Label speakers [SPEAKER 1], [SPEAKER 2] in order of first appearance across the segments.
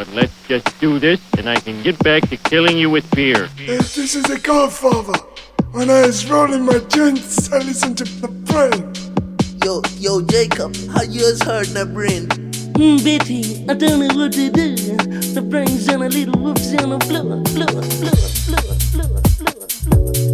[SPEAKER 1] But let's just do this and I can get back to killing you with beer.
[SPEAKER 2] This is a godfather. When I was rolling my joints, I listened to the brain.
[SPEAKER 3] Yo, yo, Jacob, how you has heard the brain?
[SPEAKER 4] Hmm, Betty, I don't know what to do. The brain's on a little whoops on a floor, floor, floor, floor, floor.
[SPEAKER 5] the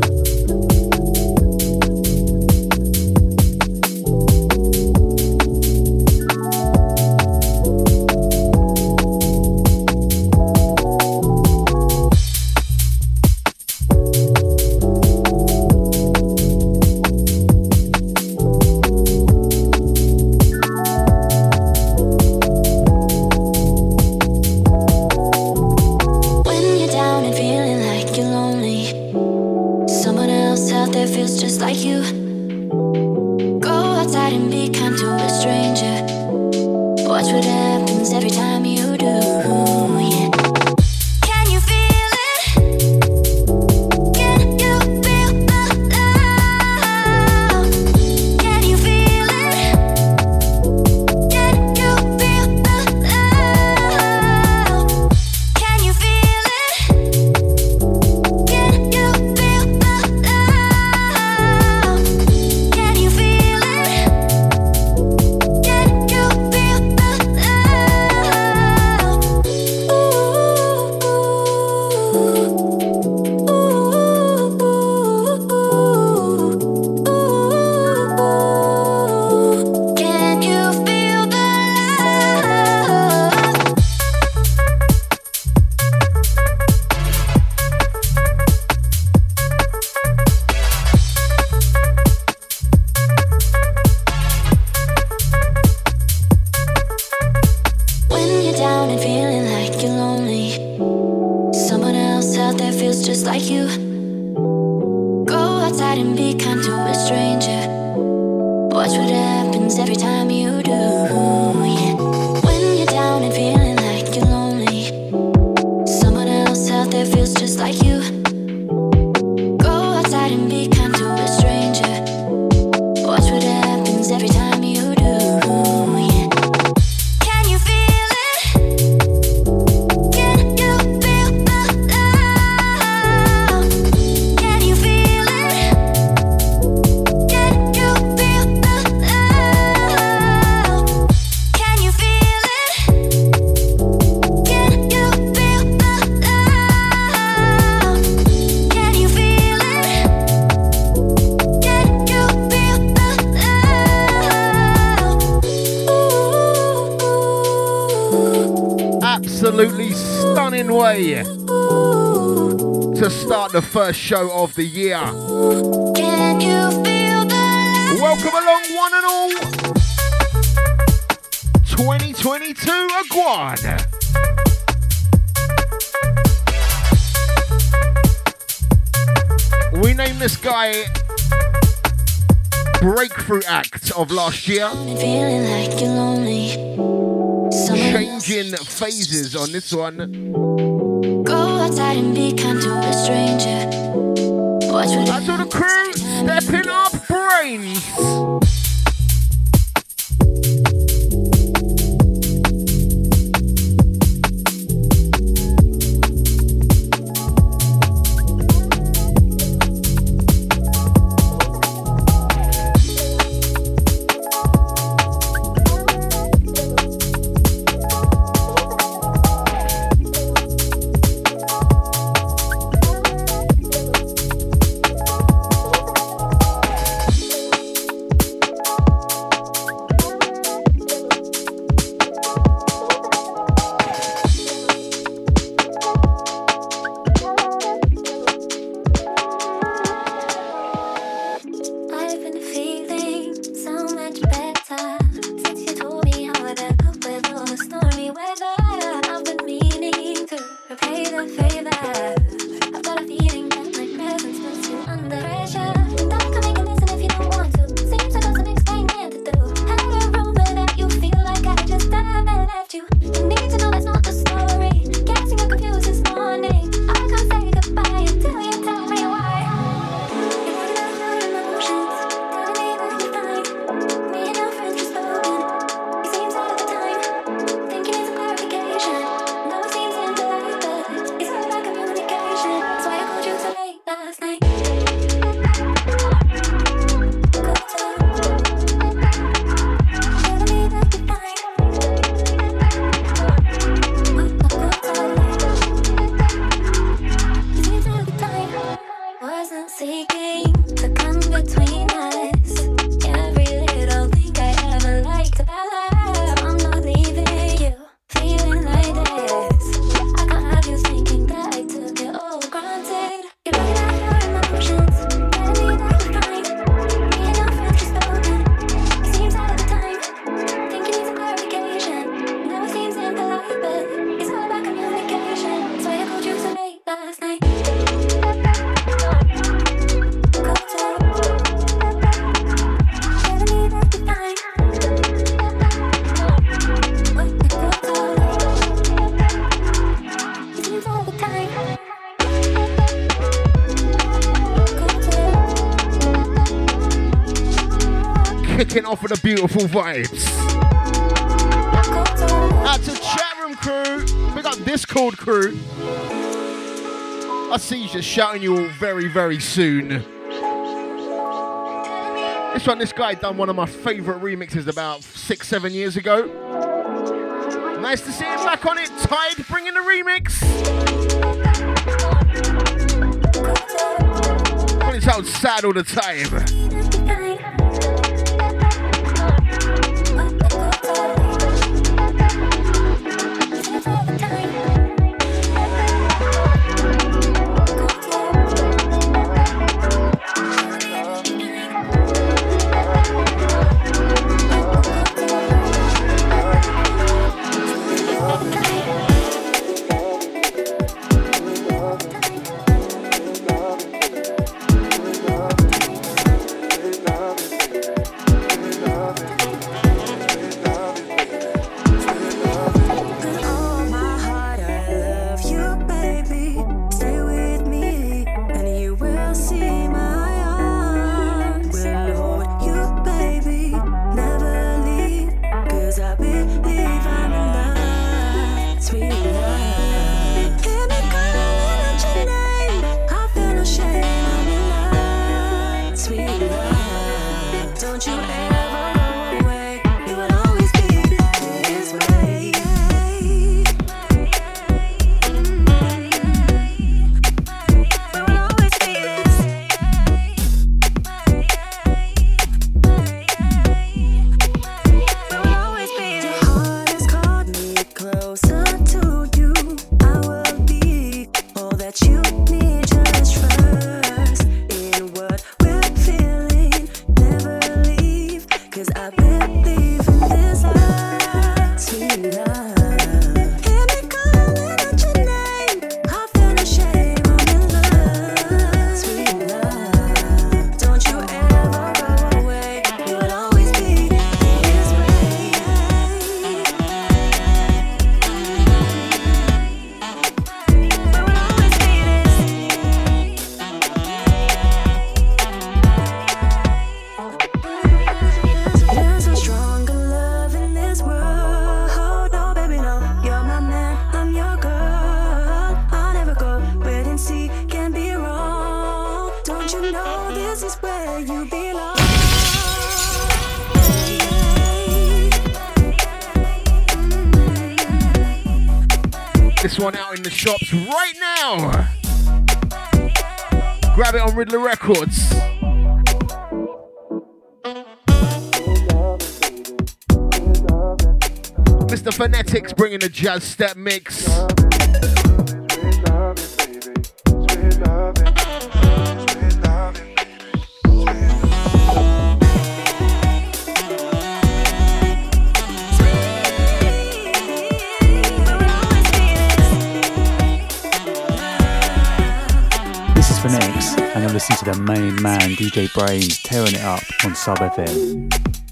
[SPEAKER 5] first show of the year. Welcome along, one and all. 2022 Aguad. We named this guy Breakthrough Act of last year. Changing phases on this one Go outside and be kind to a stranger. I told the crew, stepping pin up Brainz.
[SPEAKER 6] Beautiful vibes. Out to chat room crew. Big up Discord crew. I see you just shouting you all very, very soon. This one, this guy done one of my favourite remixes about six, seven years ago. Nice to see him back on it. Tide bringing the remix. When it sounds sad all the time. Shops right now. Grab it on Riddler Records. Mr. Phonetics bringing the jazz step mix.
[SPEAKER 7] DJ Brainz tearing it up on Sub FM.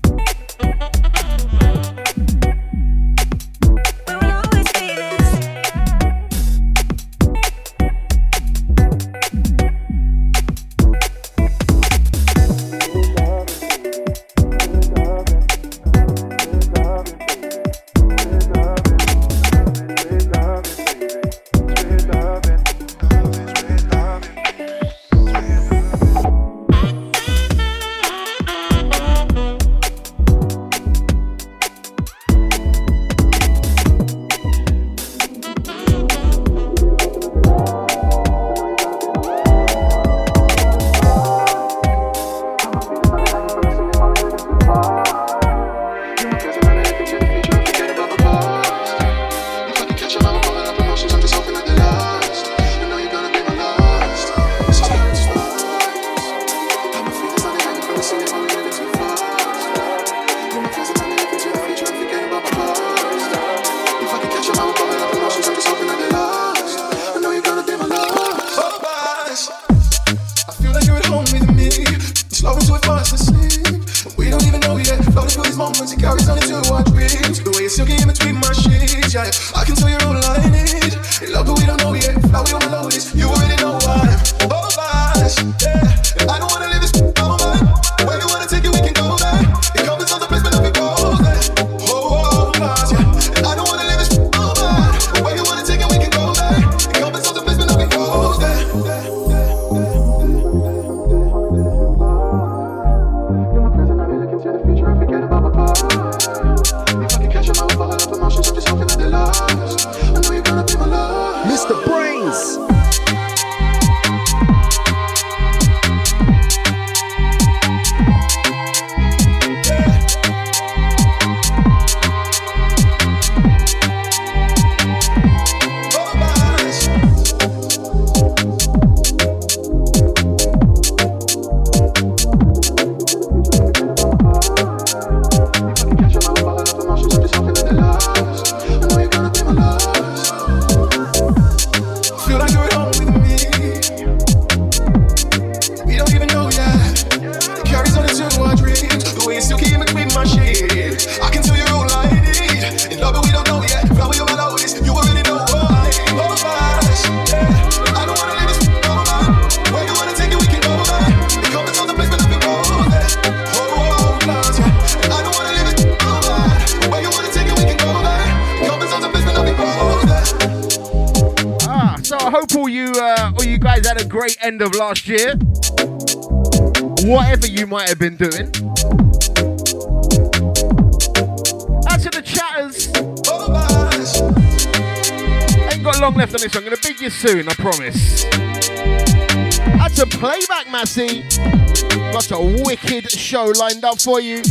[SPEAKER 8] show lined up for you.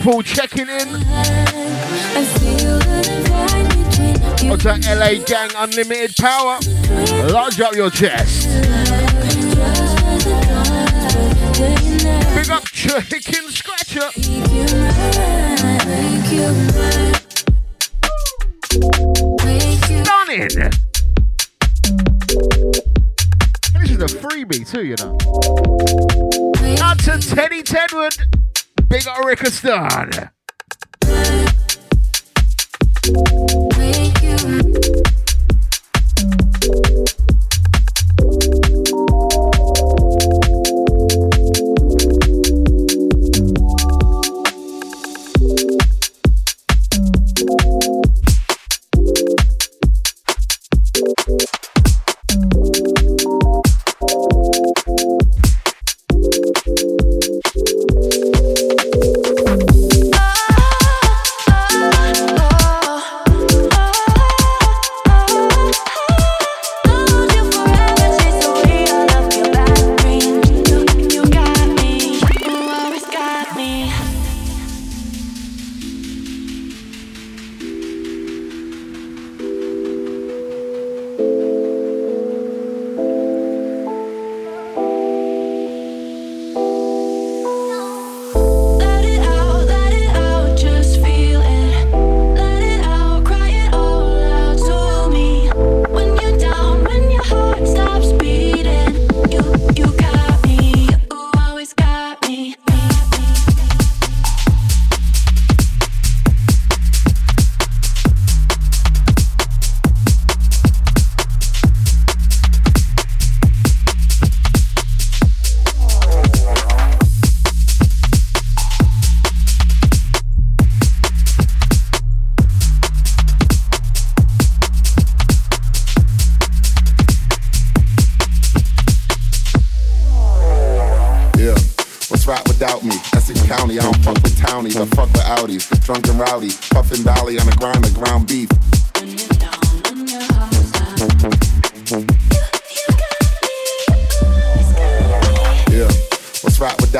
[SPEAKER 8] Liverpool checking in. What's that LA gang unlimited power? Large up your chest. Big up Chicken Scratcher.
[SPEAKER 9] Star.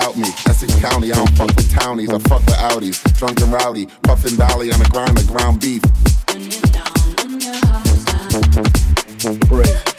[SPEAKER 9] Without me? Essex County, I don't fuck with townies, I fuck with Audis. Drunk and rowdy, puffin' dolly on the grind, the ground beef.
[SPEAKER 10] Brain,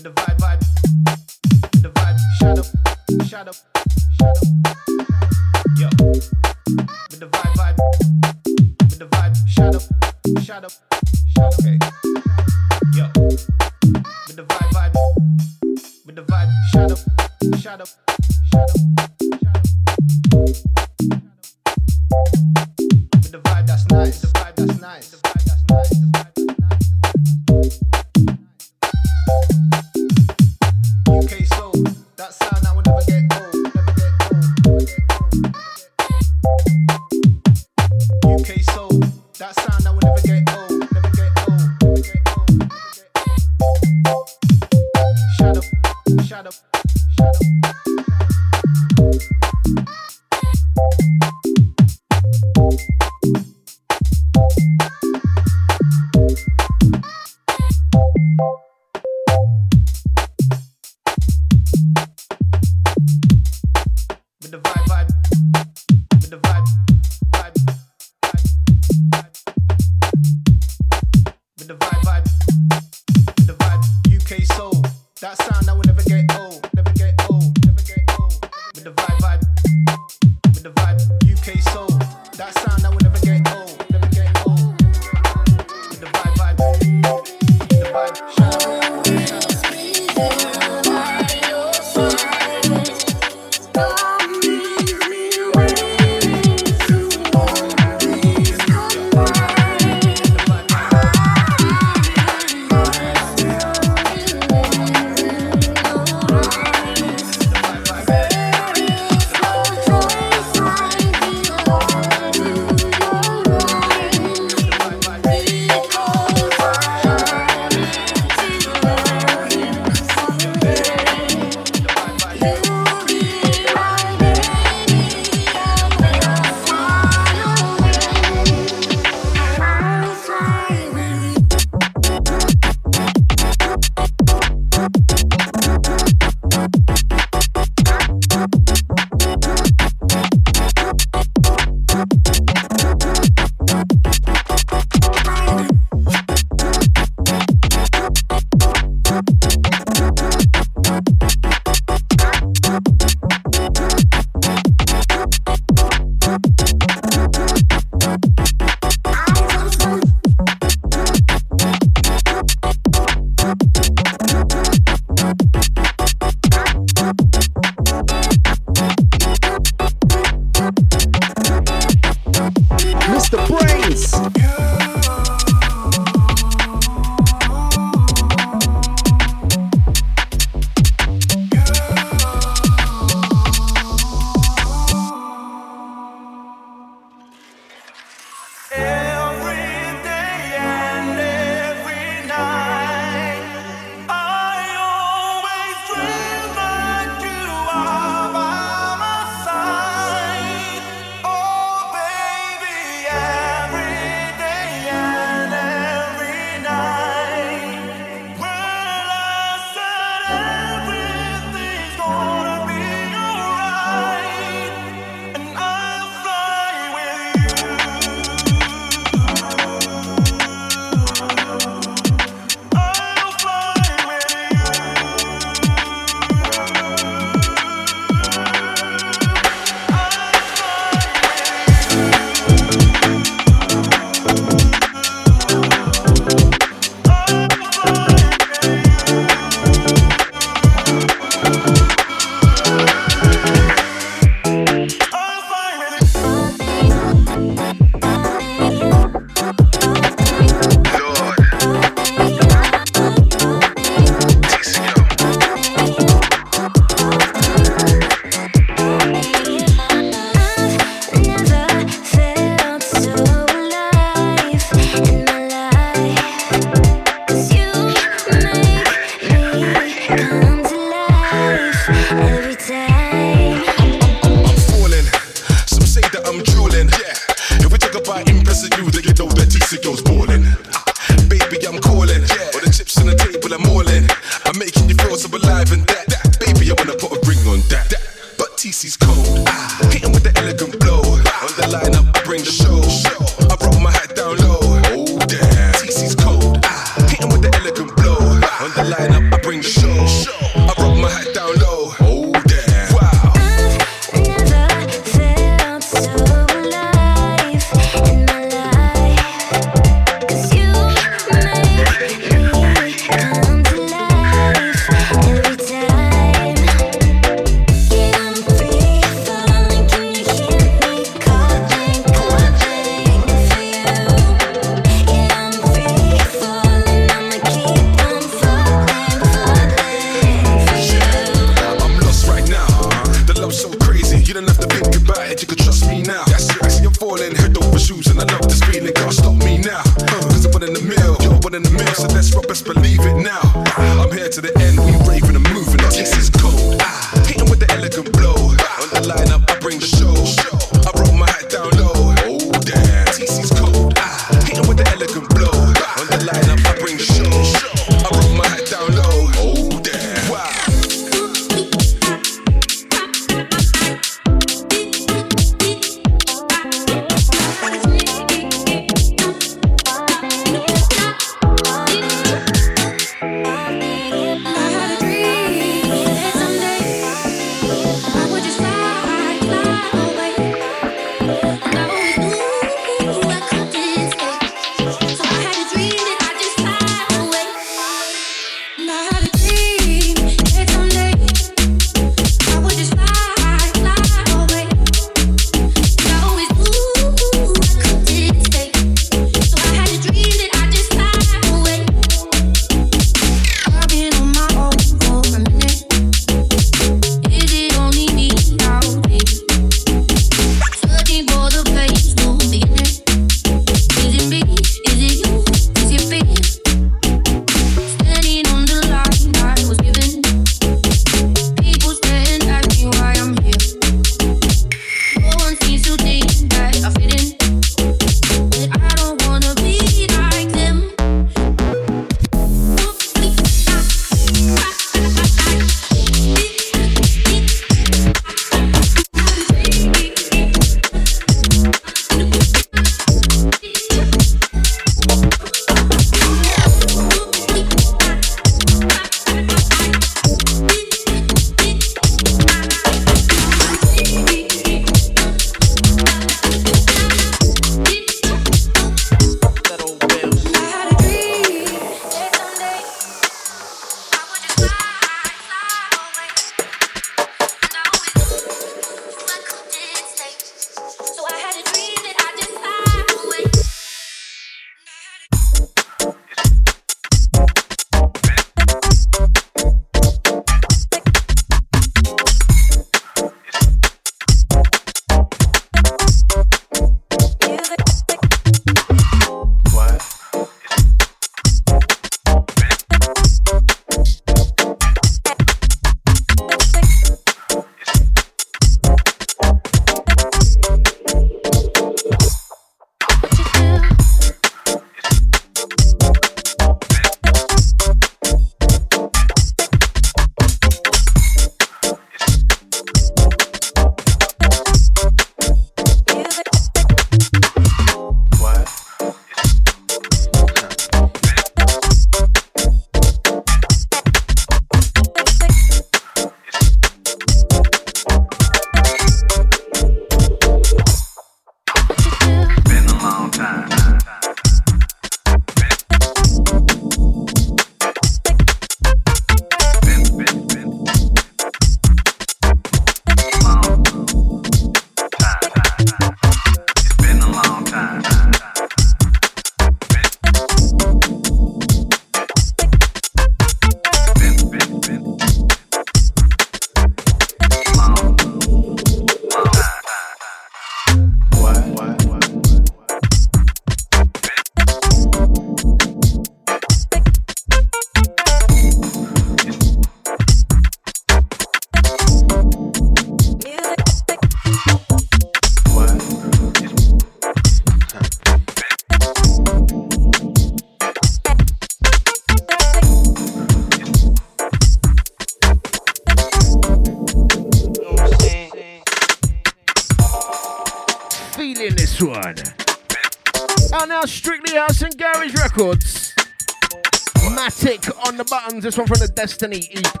[SPEAKER 11] This one from the Destiny EP.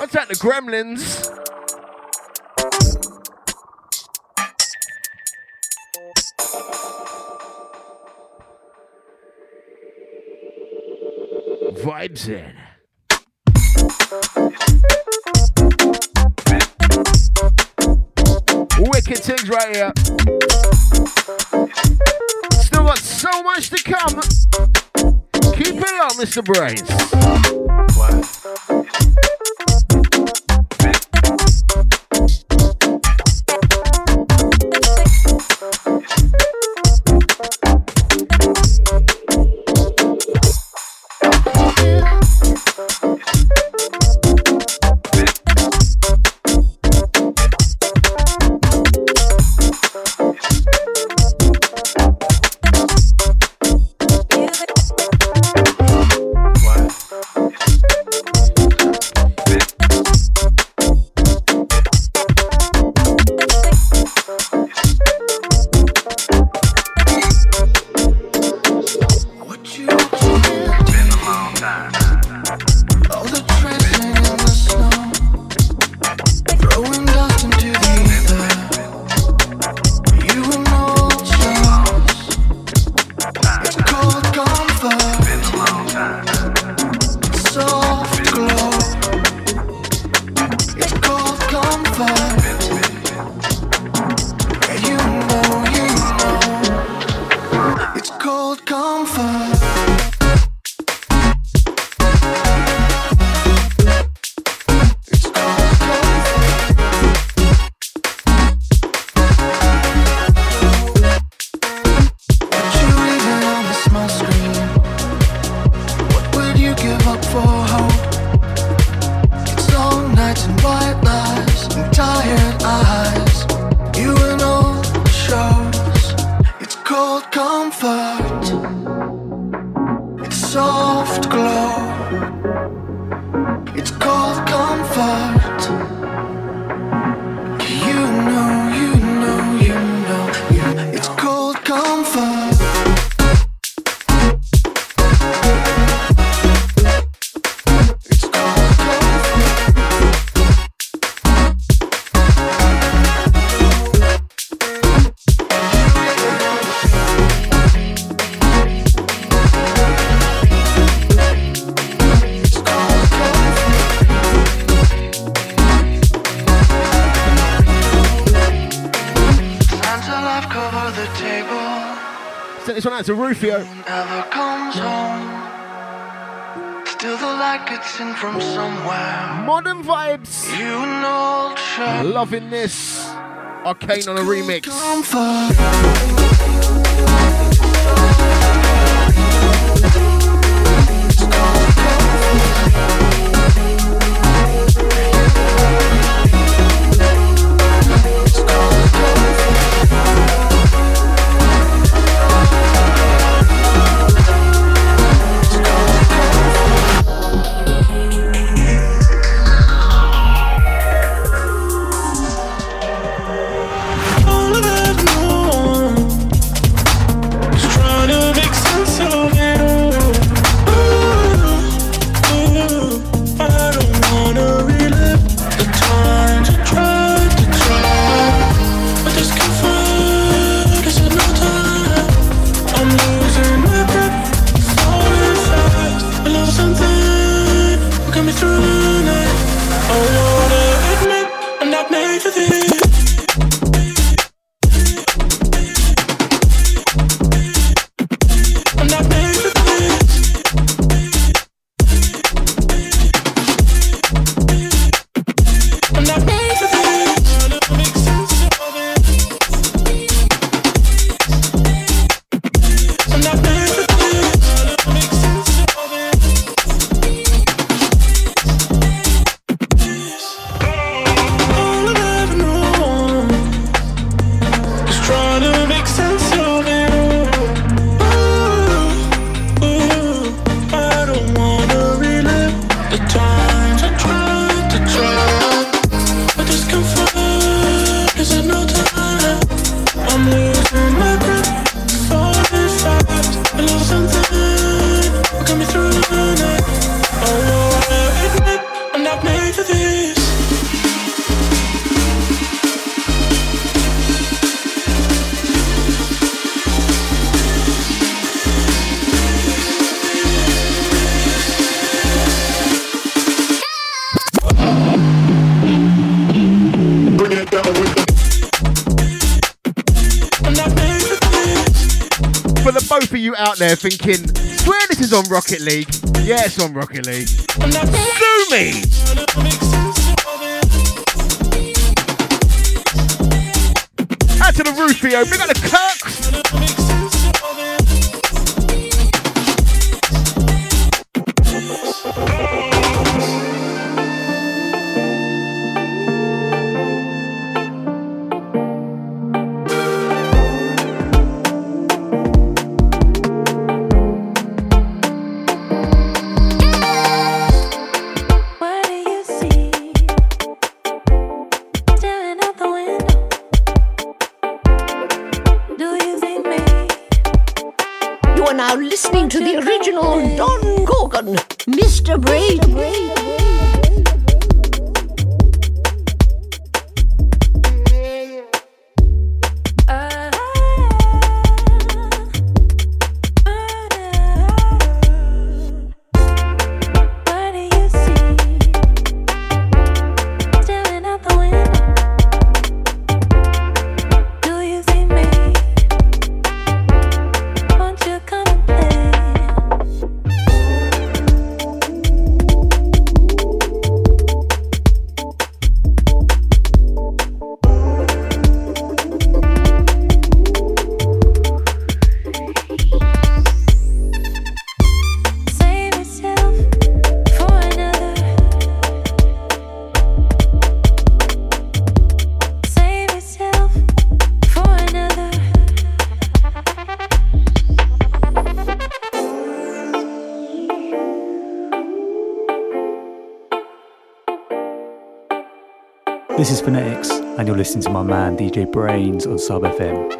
[SPEAKER 11] What's that? The Gremlins. Vibes in. Wicked things right here. Got so much to come. Keep it up, Mr. Brainz. to Rufio. Never comes home. Still the light gets in from somewhere. Modern vibes. You know, Loving this. Arcane on a remix.
[SPEAKER 12] for there thinking, swear this is on Rocket League. Yeah, it's on Rocket League. Sue me! Out to the Rufio, big up the
[SPEAKER 5] This and you're listening to my man DJ Brainz on Sub FM.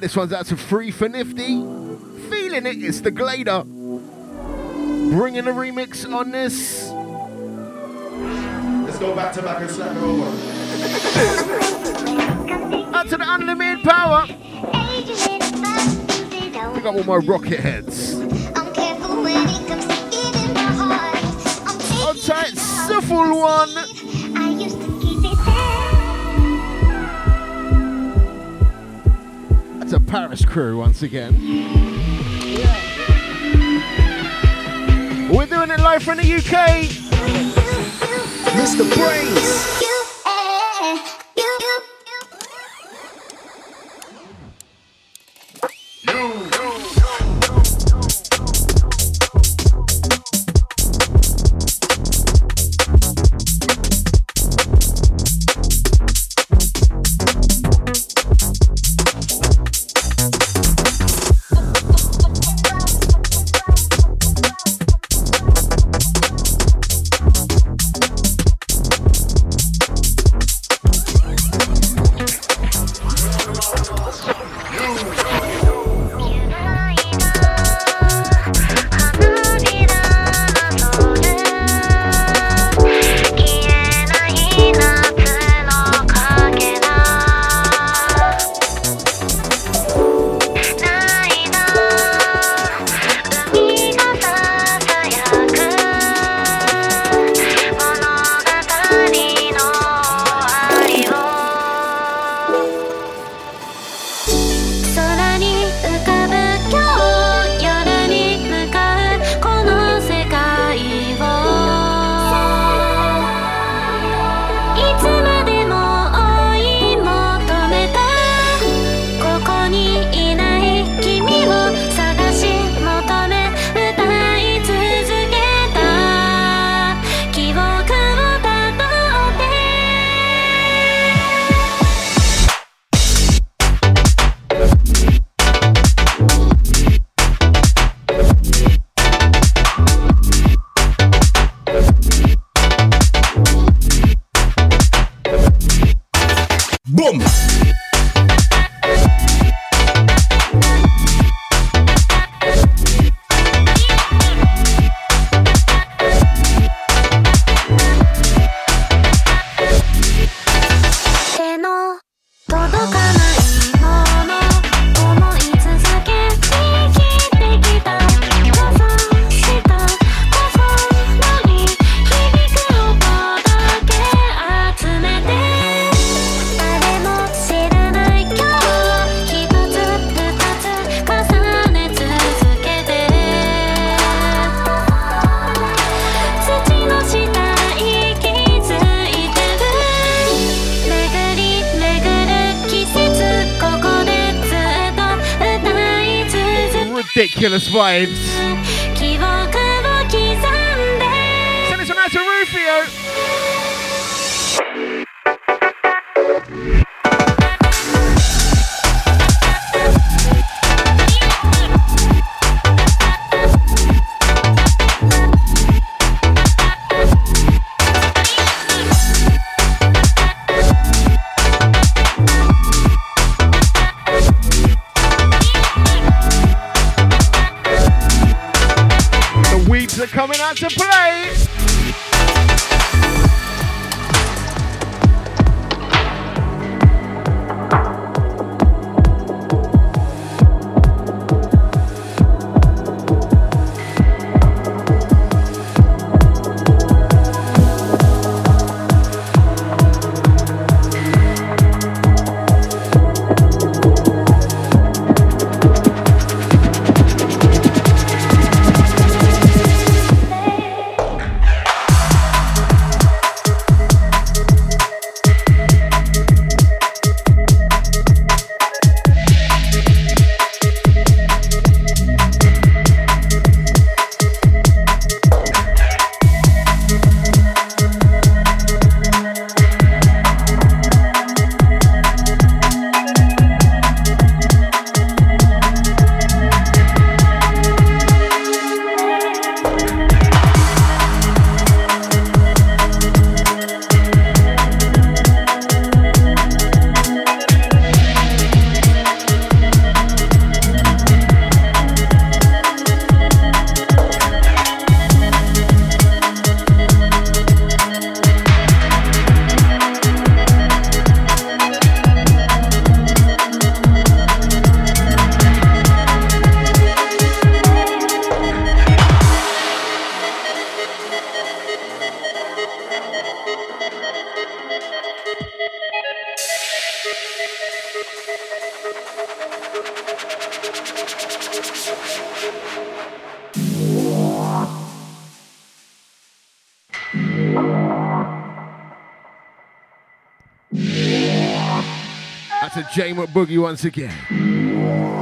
[SPEAKER 5] This one's out to free for Nifty. Feeling it, it's the Glader. Bringing a remix on this.
[SPEAKER 13] Let's go back to back and slap it over.
[SPEAKER 12] Out to the unlimited power. We got all my rocket heads. On tight, Syphil one. Paris crew once again. Yeah.
[SPEAKER 5] We're doing it live from the UK.
[SPEAKER 13] Mr.
[SPEAKER 5] Brainz. Vibes.
[SPEAKER 12] Boogie once again.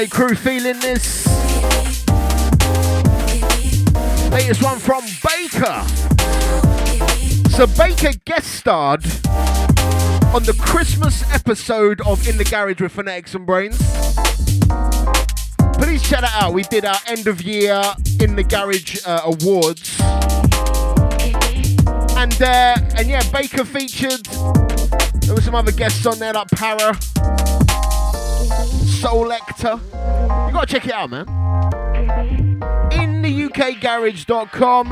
[SPEAKER 12] LA crew feeling this. Latest one from Baker. So Baker guest starred on the Christmas episode of In the Garage with Phonetics and Brainz. Please check that out. We did our end of year In the Garage uh, awards. And uh, and yeah, Baker featured. There were some other guests on there like Para. Solector. Gotta check it out, man. In the UKGarage.com.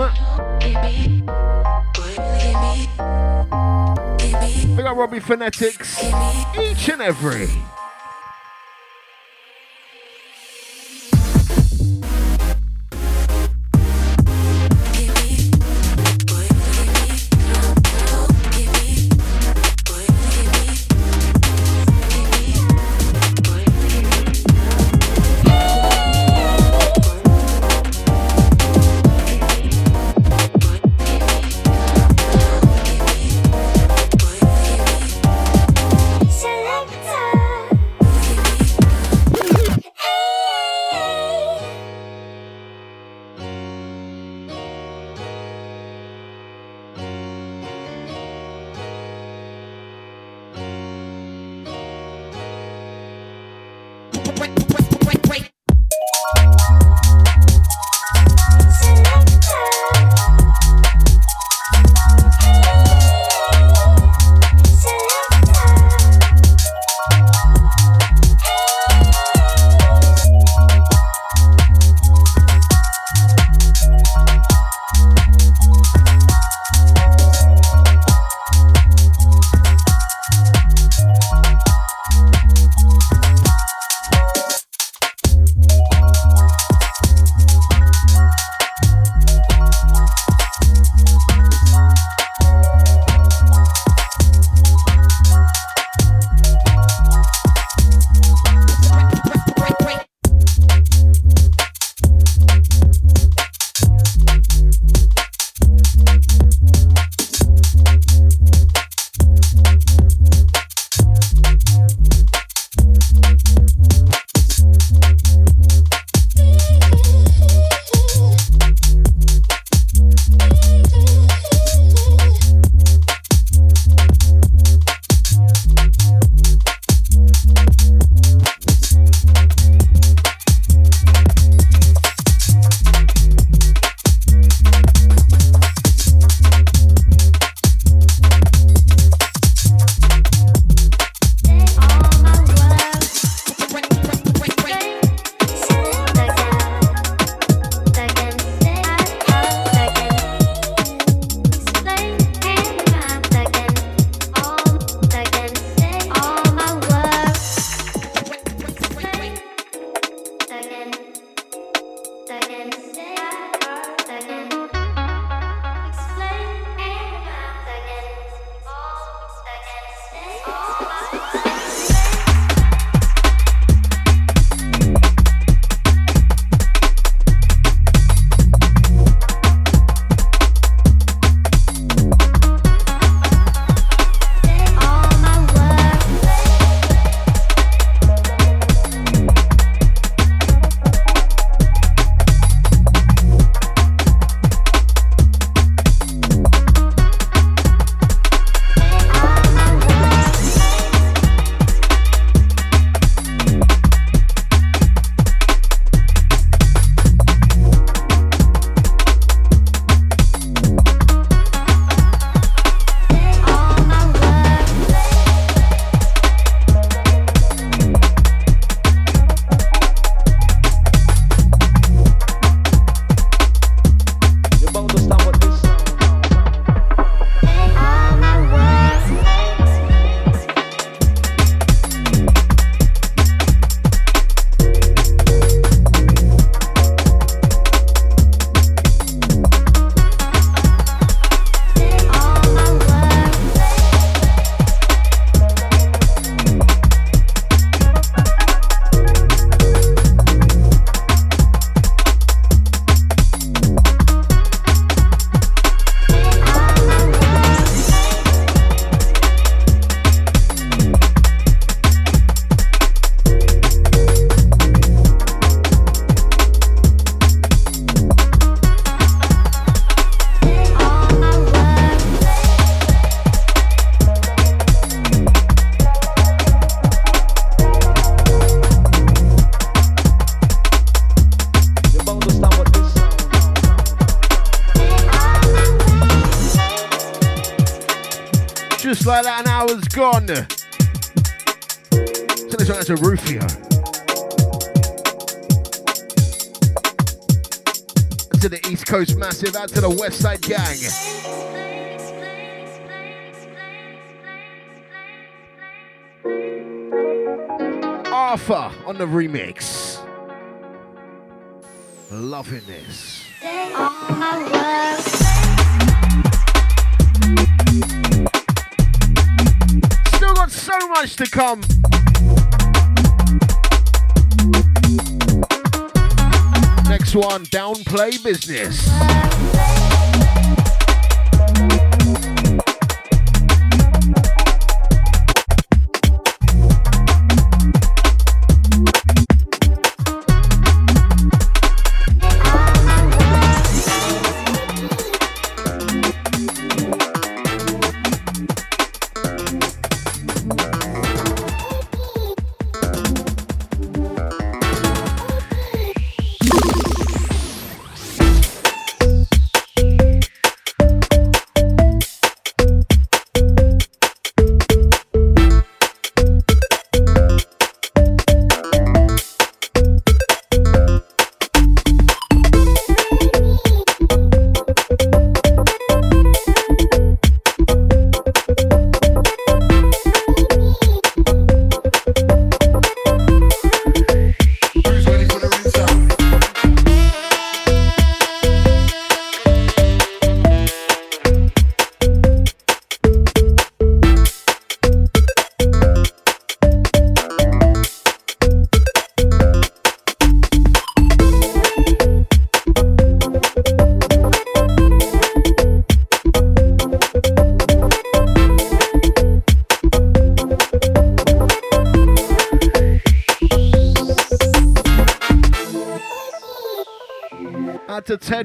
[SPEAKER 12] We got Robbie Phonetics each and every. Gone. So this one has a Rufio. To the East Coast Massive, out to the West Side Gang. Arthur on the remix. Loving this. So much to come. Next one, downplay business.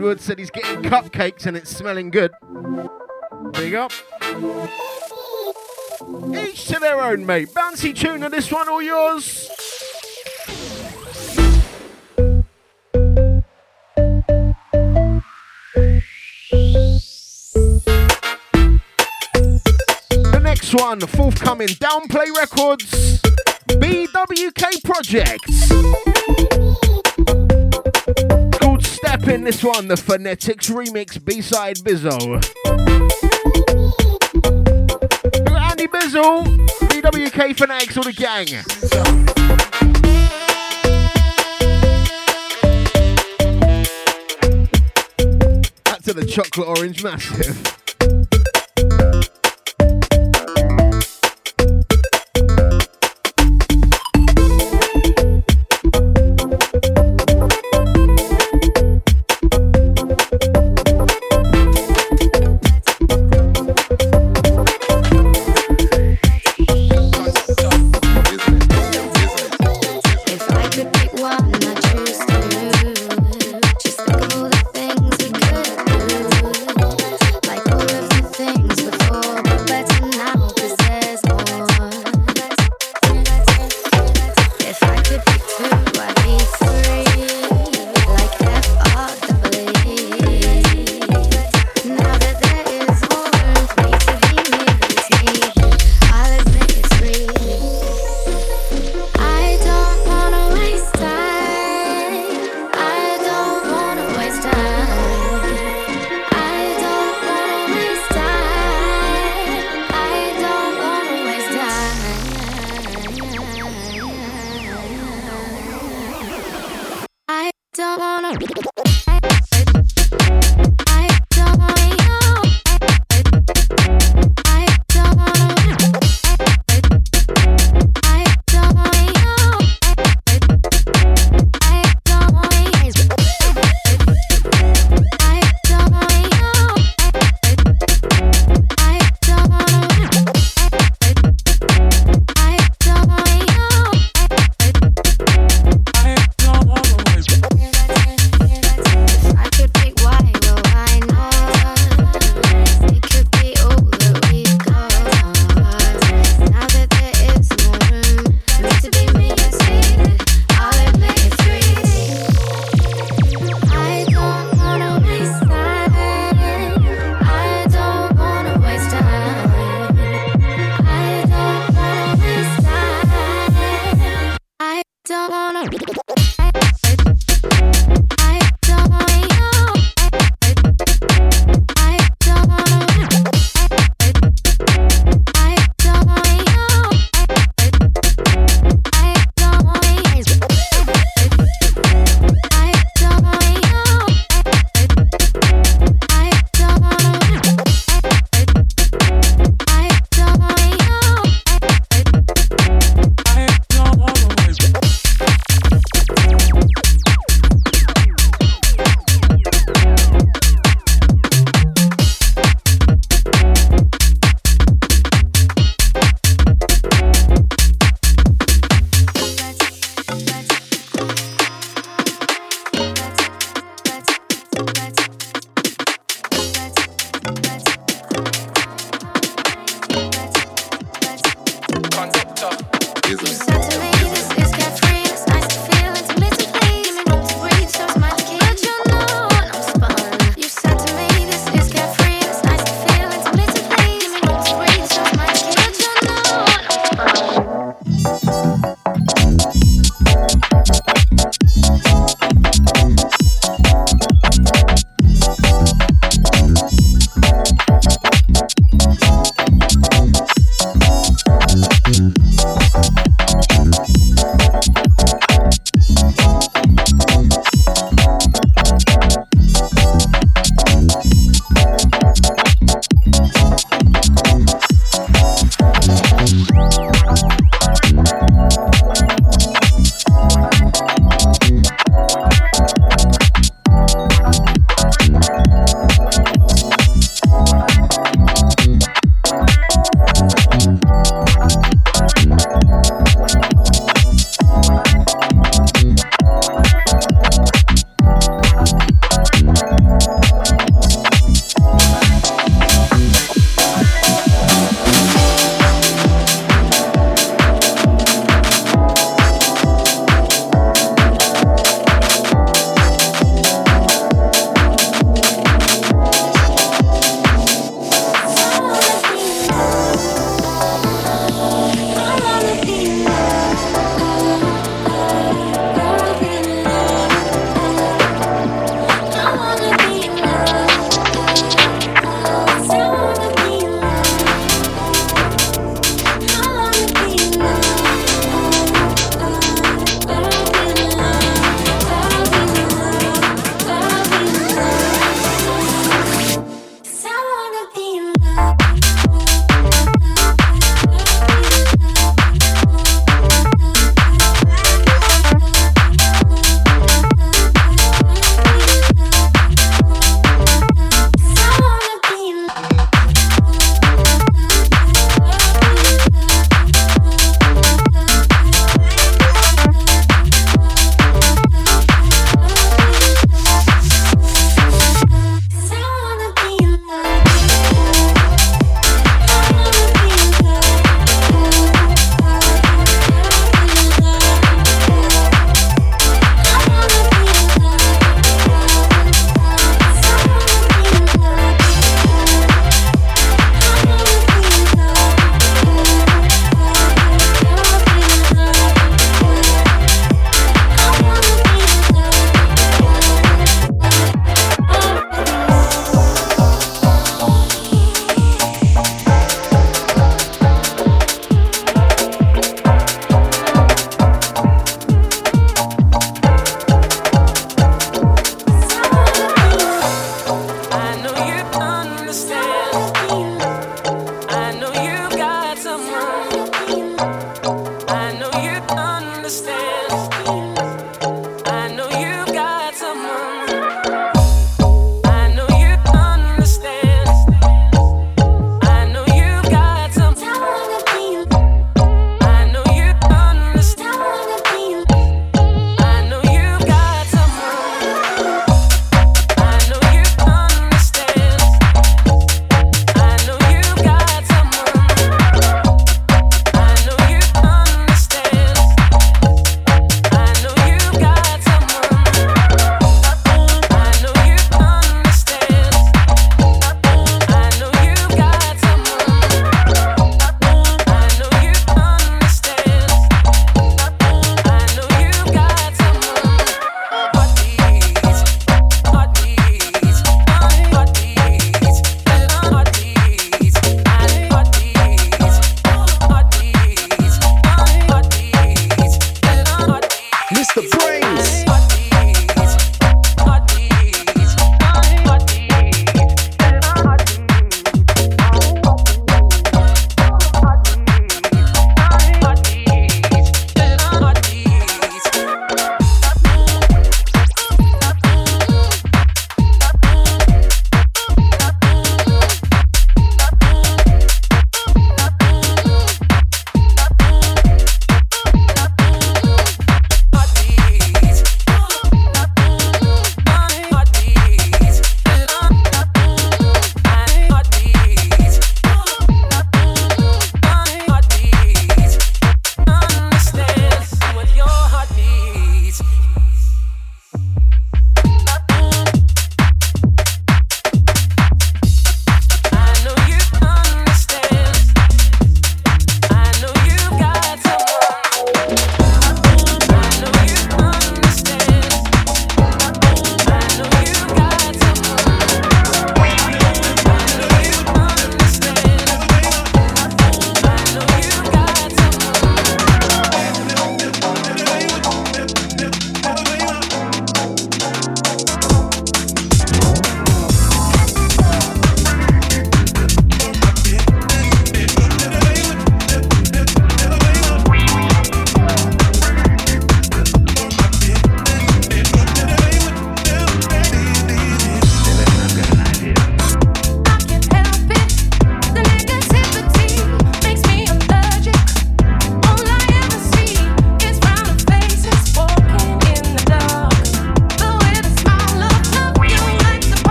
[SPEAKER 12] To said he's getting cupcakes and it's smelling good. Big up. Each to their own, mate. Bouncy tune tuna, this one all yours. The next one, forthcoming Downplay Records, BWK Projects in this one, the Phonetics Remix B-side Bizzle. Andy Bizzle, BWK Phonetics, all the gang. To the chocolate orange massive.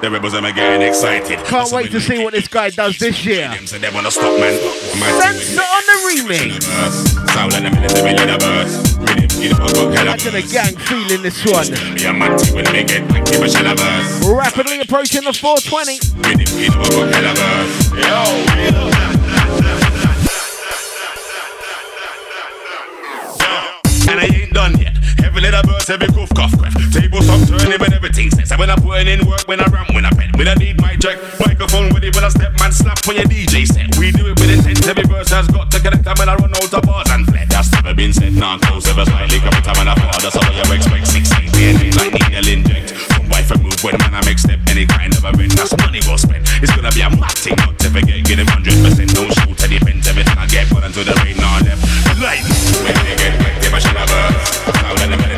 [SPEAKER 14] The rebels are getting excited.
[SPEAKER 12] Can't wait to see what this guy does this year.
[SPEAKER 14] So they wanna stop man.
[SPEAKER 12] Sensor on the remix.
[SPEAKER 14] Sound like the military in the burst.
[SPEAKER 12] Imagine a gang feeling this one. Rapidly approaching the 420.
[SPEAKER 14] Heavy leather burst, heavy goof, cough, craft. Table stop turning when everything says. When I'm putting in work, when I run, when I pen, when I need my check. Microphone ready when I step, man, slap for your DJ set. We do it with intent, every verse has got to connect. And when I run out of bars and fled, that's never been said. Nah, close, ever slightly, come time I fall. That's all you expect. Six, eight, DNA, like needle inject. From wife and move when man, I make step. Any kind of event, that's money well spent. It's gonna be a mad thing, not to forget. Get him 100%, don't shoot any pens, everything I get, put into the rain, nah, left. Light, when they get wet, if I should have a. Now let them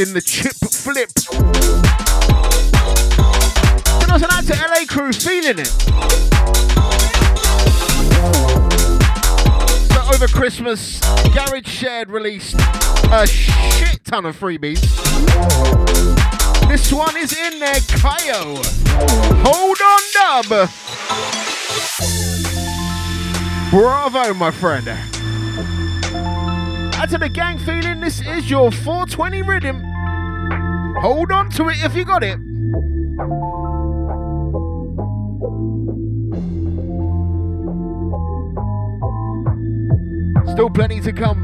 [SPEAKER 12] feeling the chip flip. I was out to LA crew feeling it. So over Christmas, Garage Shared released a shit ton of freebies. This one is in there, Kayo. Hold on, dub. Bravo, my friend. Out to the gang feeling this is your 420 rhythm. Hold on to it if you got it. Still plenty to come.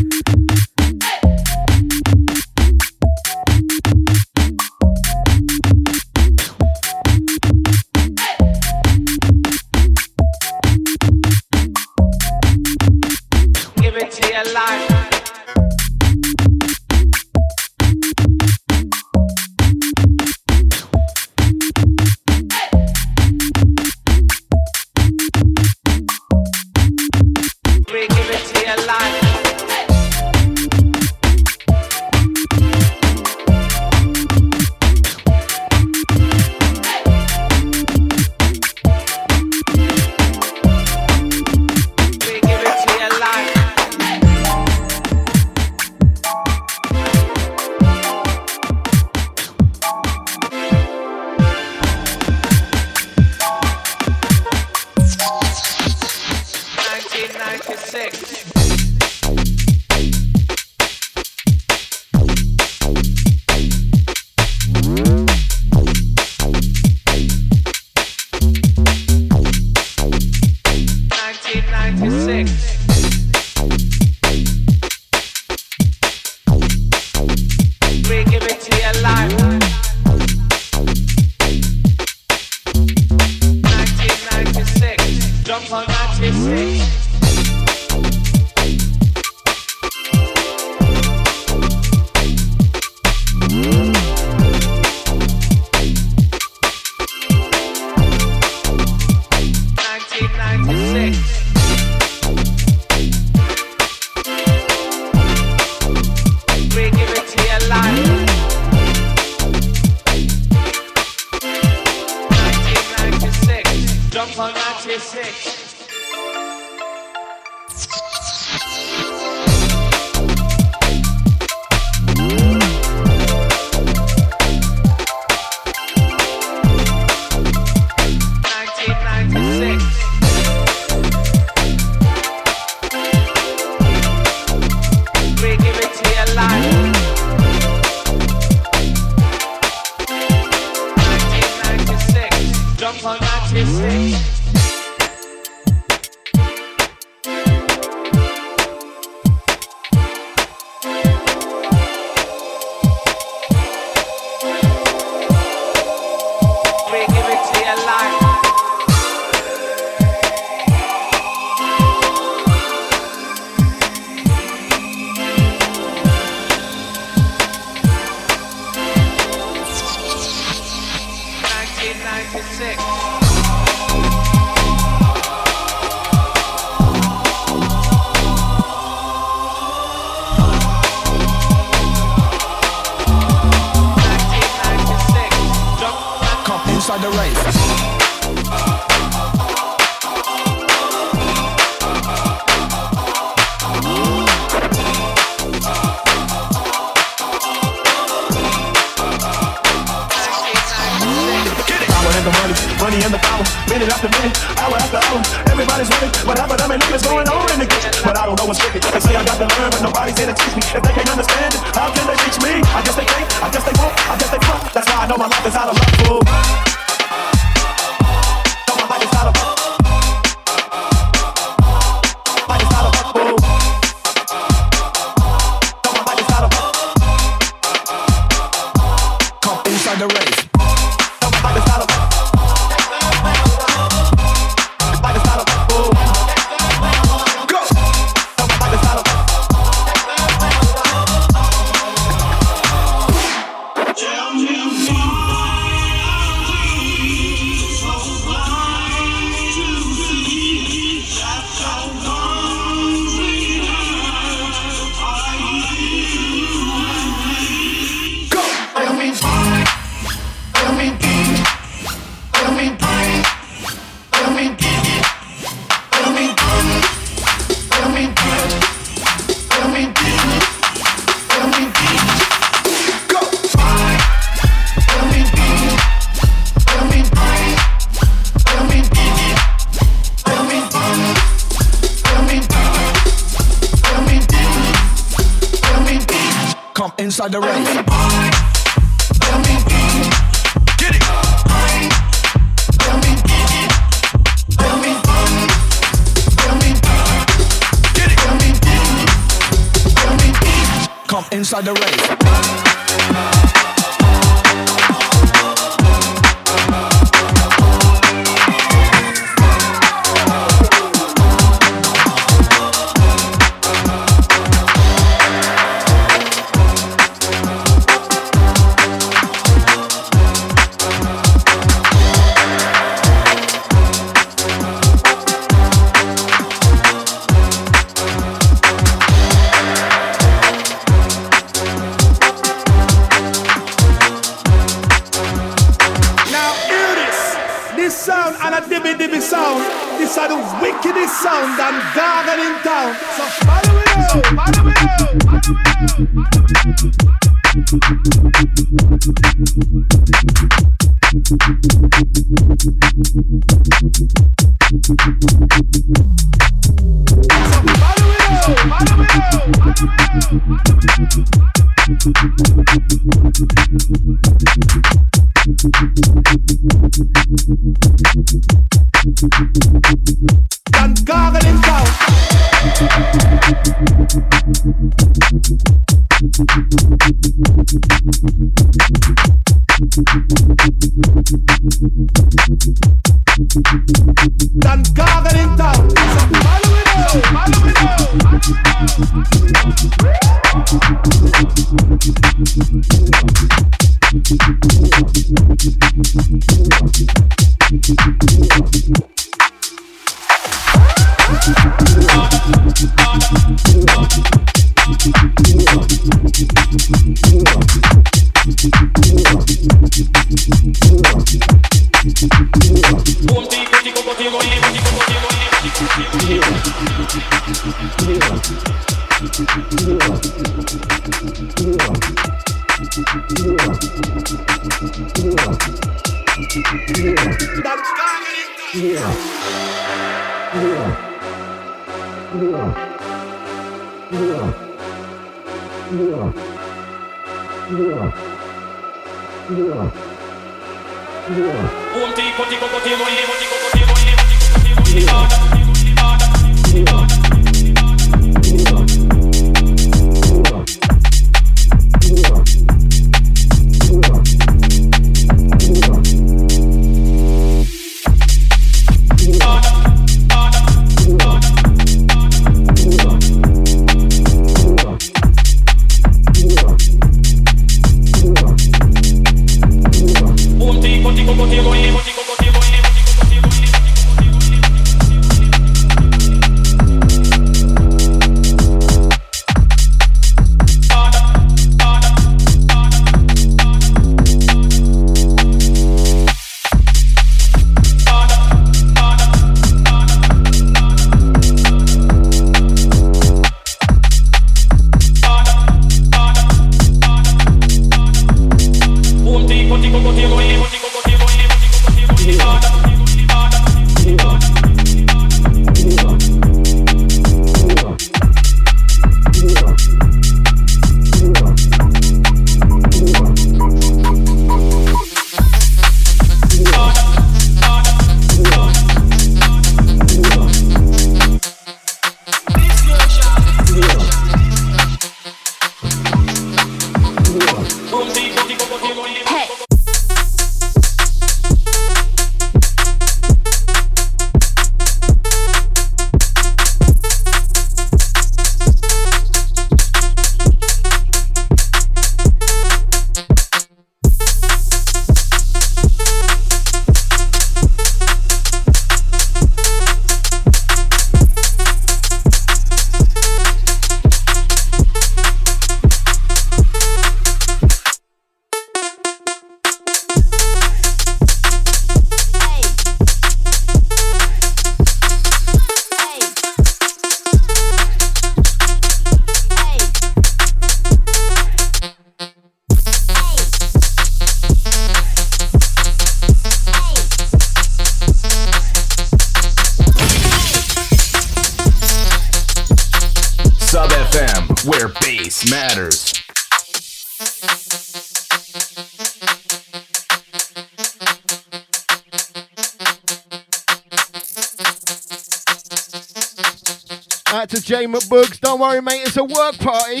[SPEAKER 12] Mate, it's a work party.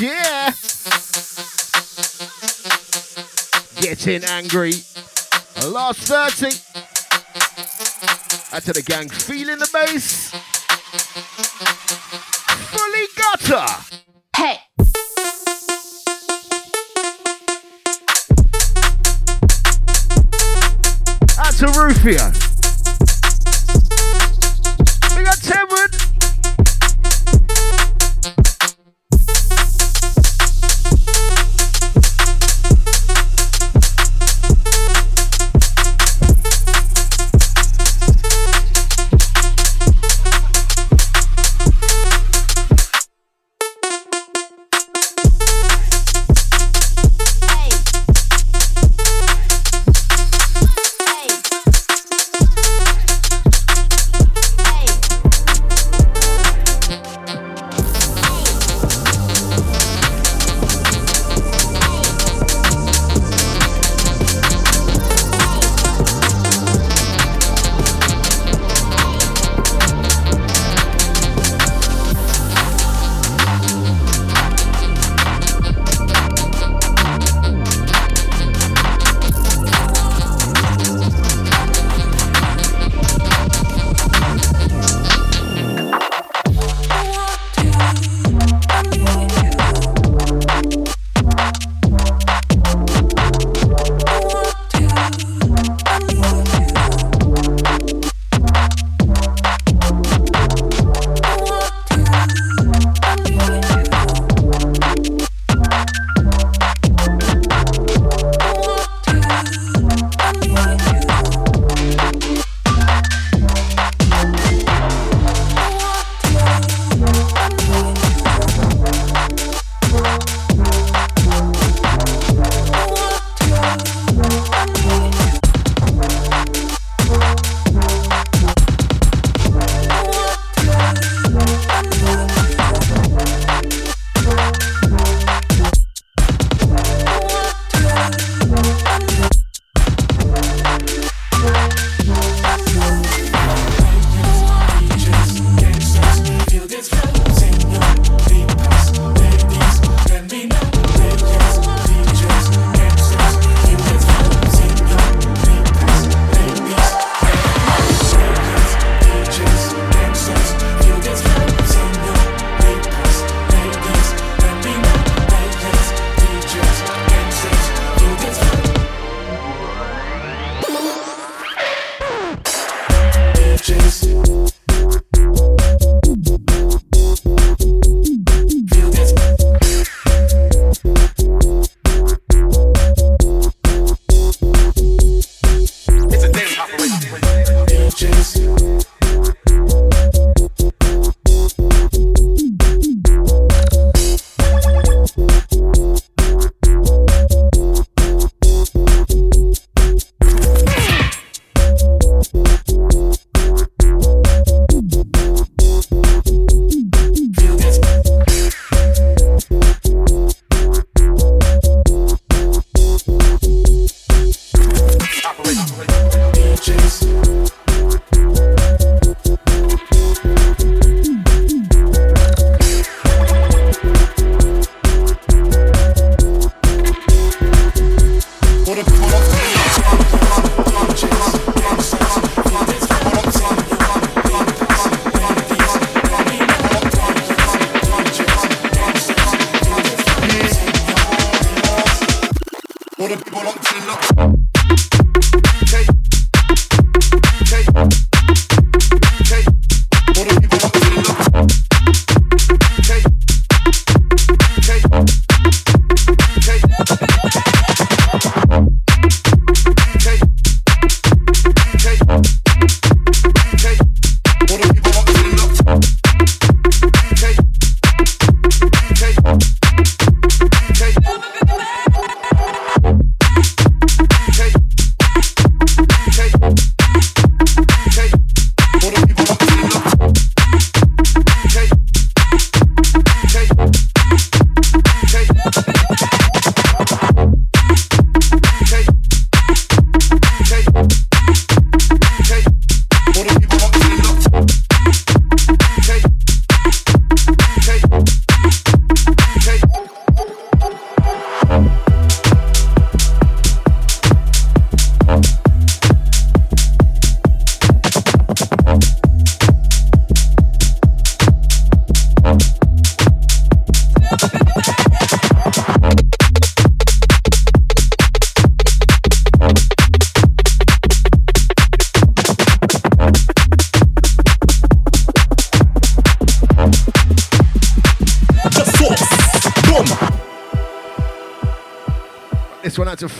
[SPEAKER 12] Yeah. Getting angry. Last 30. Out to the gang, feeling the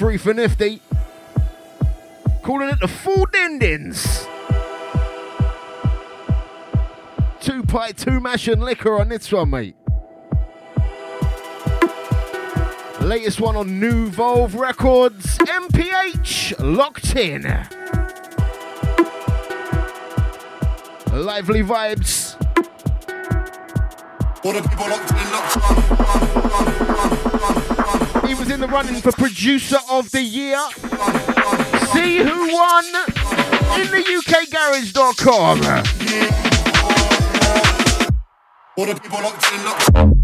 [SPEAKER 12] Free for Nifty. Calling it the Full Dindins. Two pie, two mash and liquor on this one, mate. Latest one on New Volve Records, MPH, locked in. Lively vibes. What are people locked in, locked in the running for producer of the year. See who won in the UKGarage.com. What are people locked in? UK.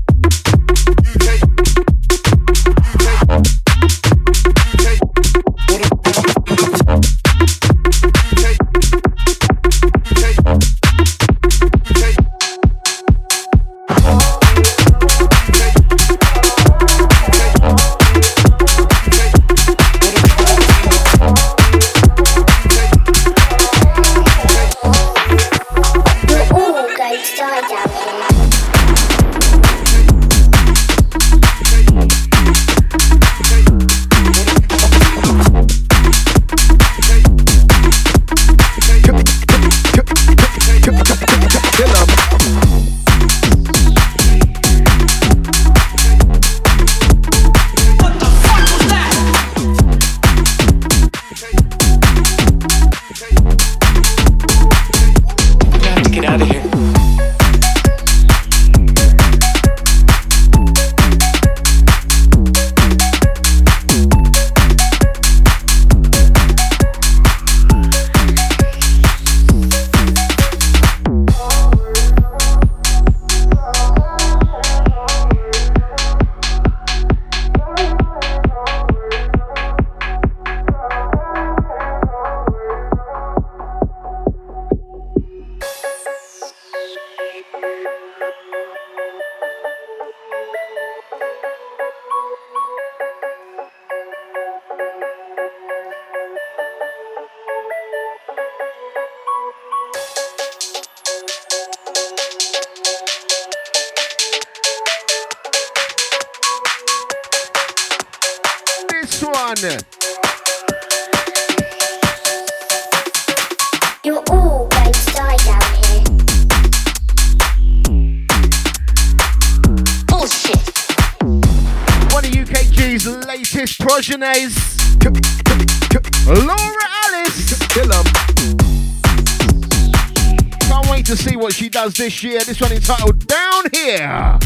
[SPEAKER 12] This year. This one entitled Down Here.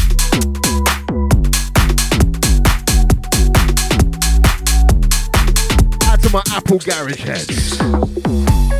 [SPEAKER 12] Add to my Apple Garage heads.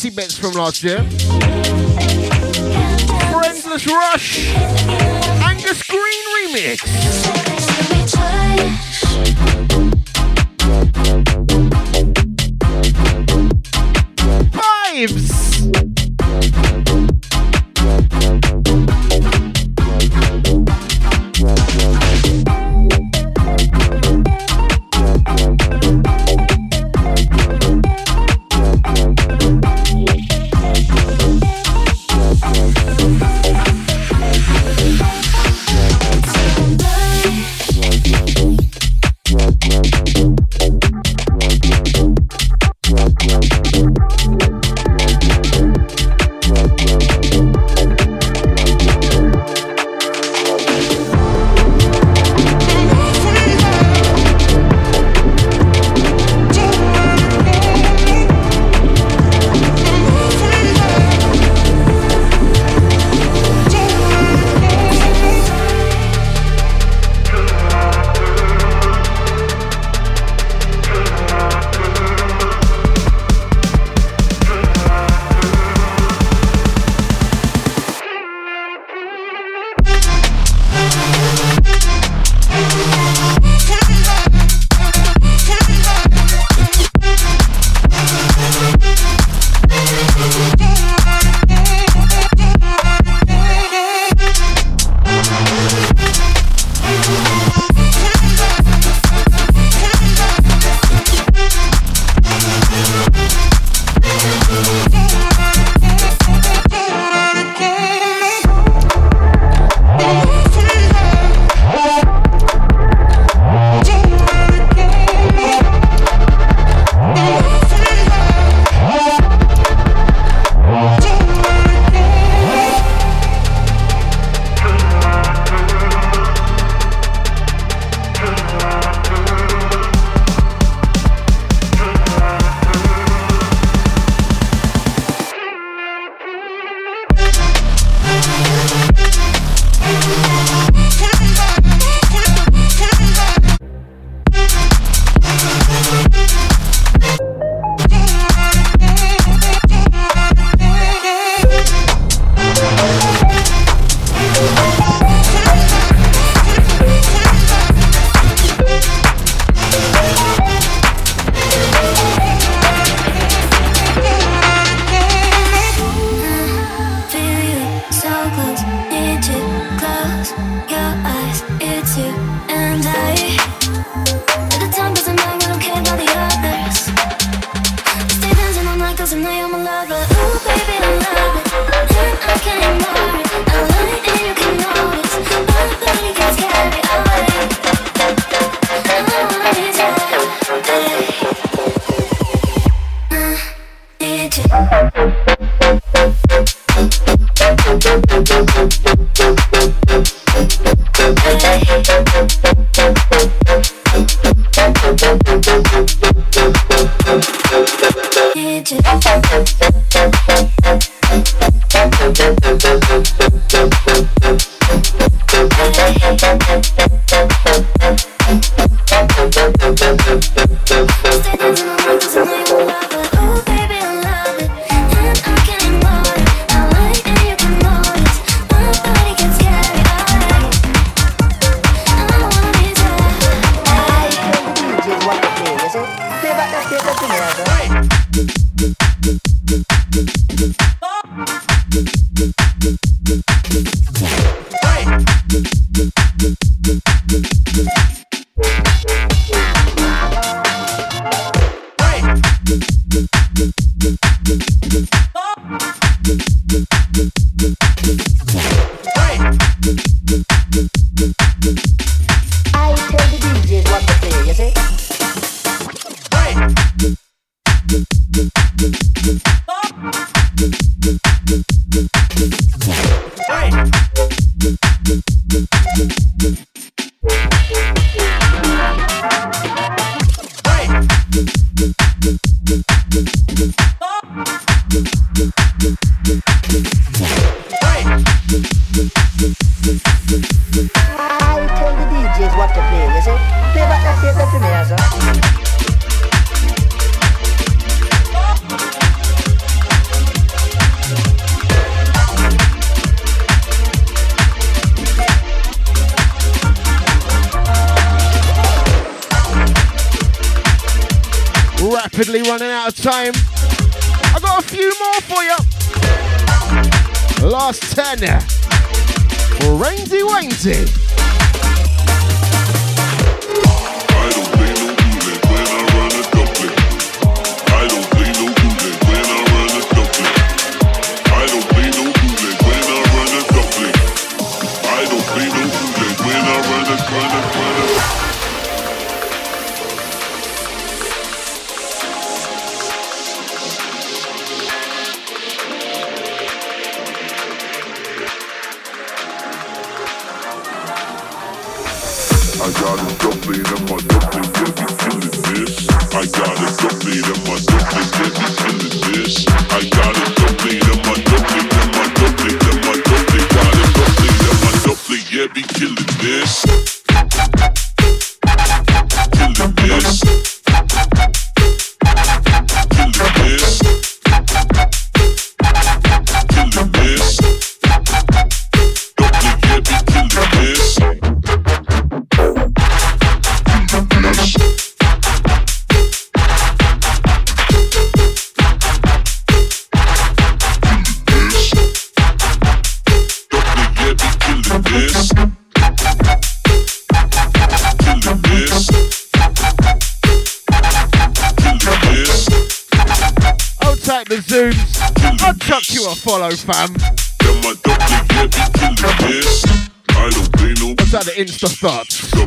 [SPEAKER 5] Favourite bets from last year.
[SPEAKER 15] Time. I got a few more for you. Last 10. Rainsy Wainsy. Fam. What's that the Insta starts?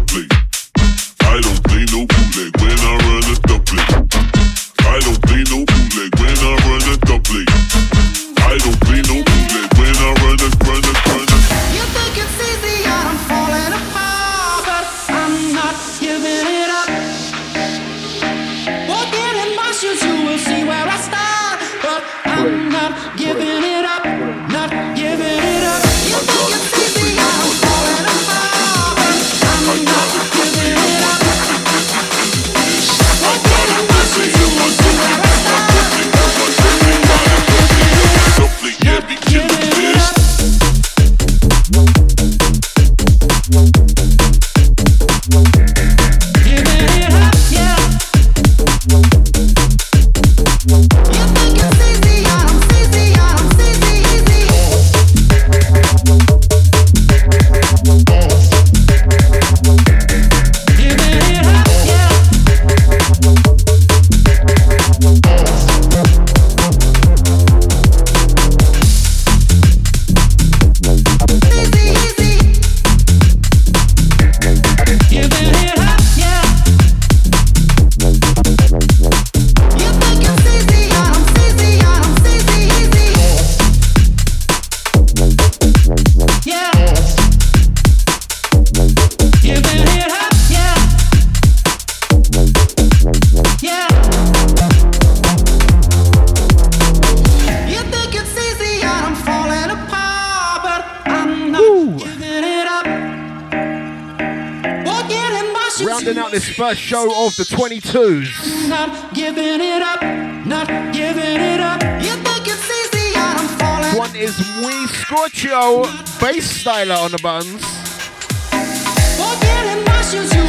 [SPEAKER 15] First show of the 22s. Not giving it up, not giving it up. You think it's easy, I'm falling. One is We Scorcho, bass styler on the buttons.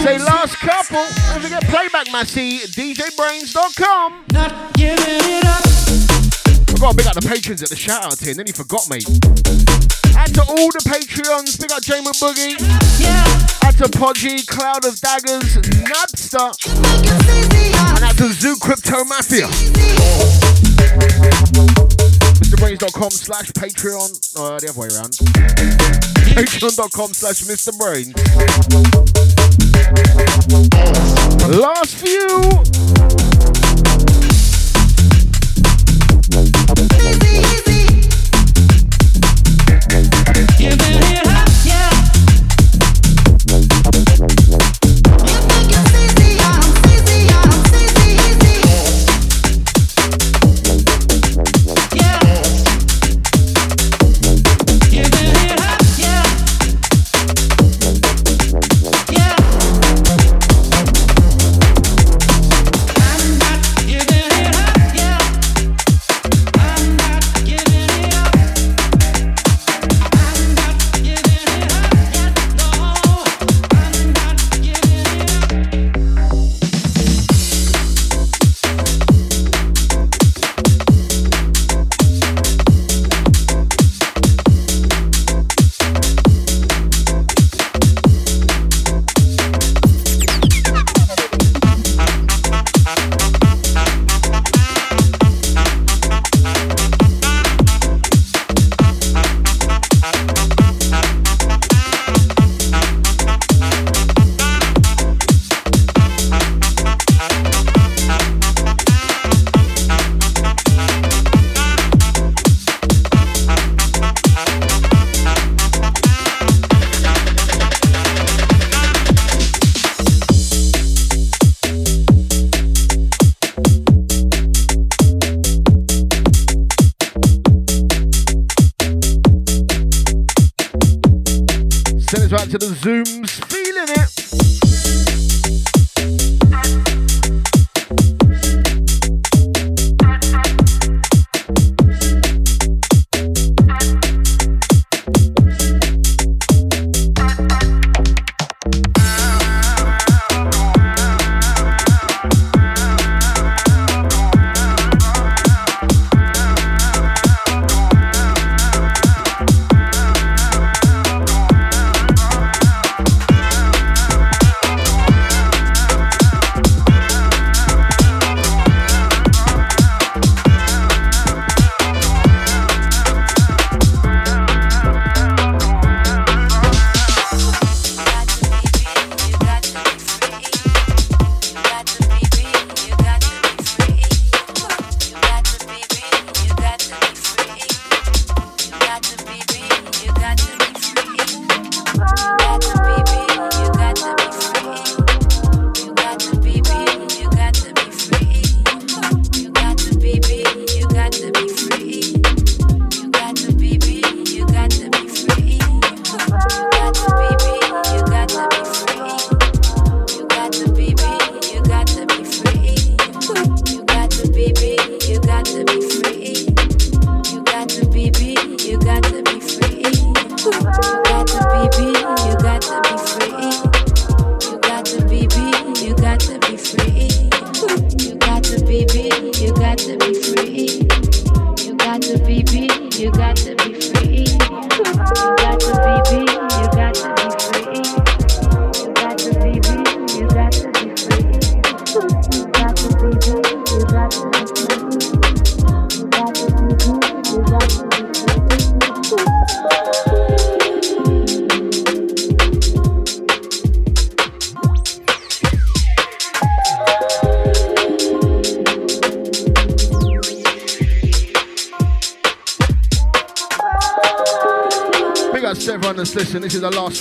[SPEAKER 15] Say last couple, don't forget playback massy, DJBrainz.com. Not giving it up. I gotta big up the patrons at the shout out here, and then he forgot me. And to all the Patreons, big up Jamie Boogie. Yeah. To Podgy, Cloud of Daggers, Nabster, And out to Zoo Crypto Mafia. MrBrainz.com slash Patreon. Oh, the other way around. Patreon.com slash Mr. Brainz. Last few.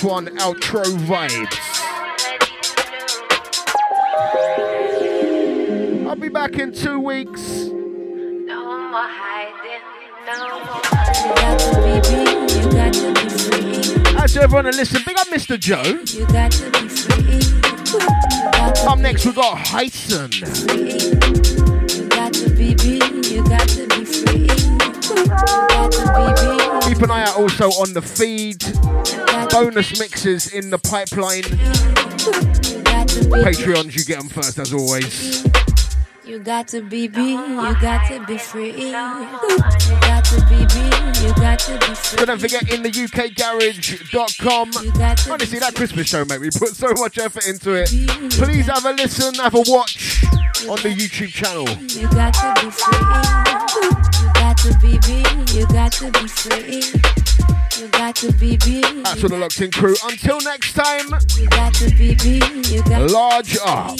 [SPEAKER 12] One, outro vibes. I'll be back in two weeks. No more hiding, no more As everyone and listen, big up Mr. Joe. Up next we got Hyson. Keep an eye out also on the feed bonus mixes in the pipeline. Patreons, you get them first as always.
[SPEAKER 8] You got to be be, you got to be free. You got to be be, you got to be free.
[SPEAKER 12] So don't forget in the UKGarage.com. Honestly, that Christmas show, mate, we put so much effort into it. Please have a listen, have a watch on the YouTube channel.
[SPEAKER 8] You got to be free. You got to be be, you got to be free. You got to be big.
[SPEAKER 12] That's for the locked in crew. Until next time,
[SPEAKER 8] you got to be big. You got
[SPEAKER 12] large up.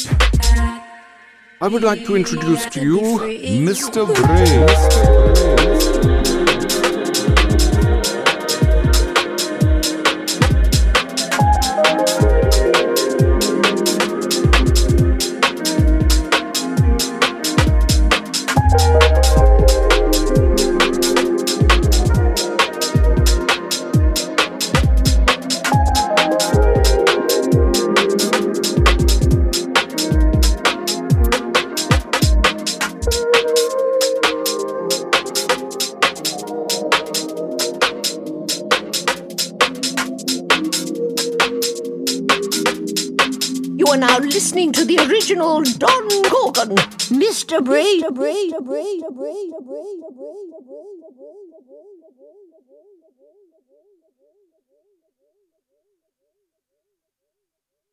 [SPEAKER 10] I would like to introduce to you Mr. Bray.
[SPEAKER 16] Mm-hmm.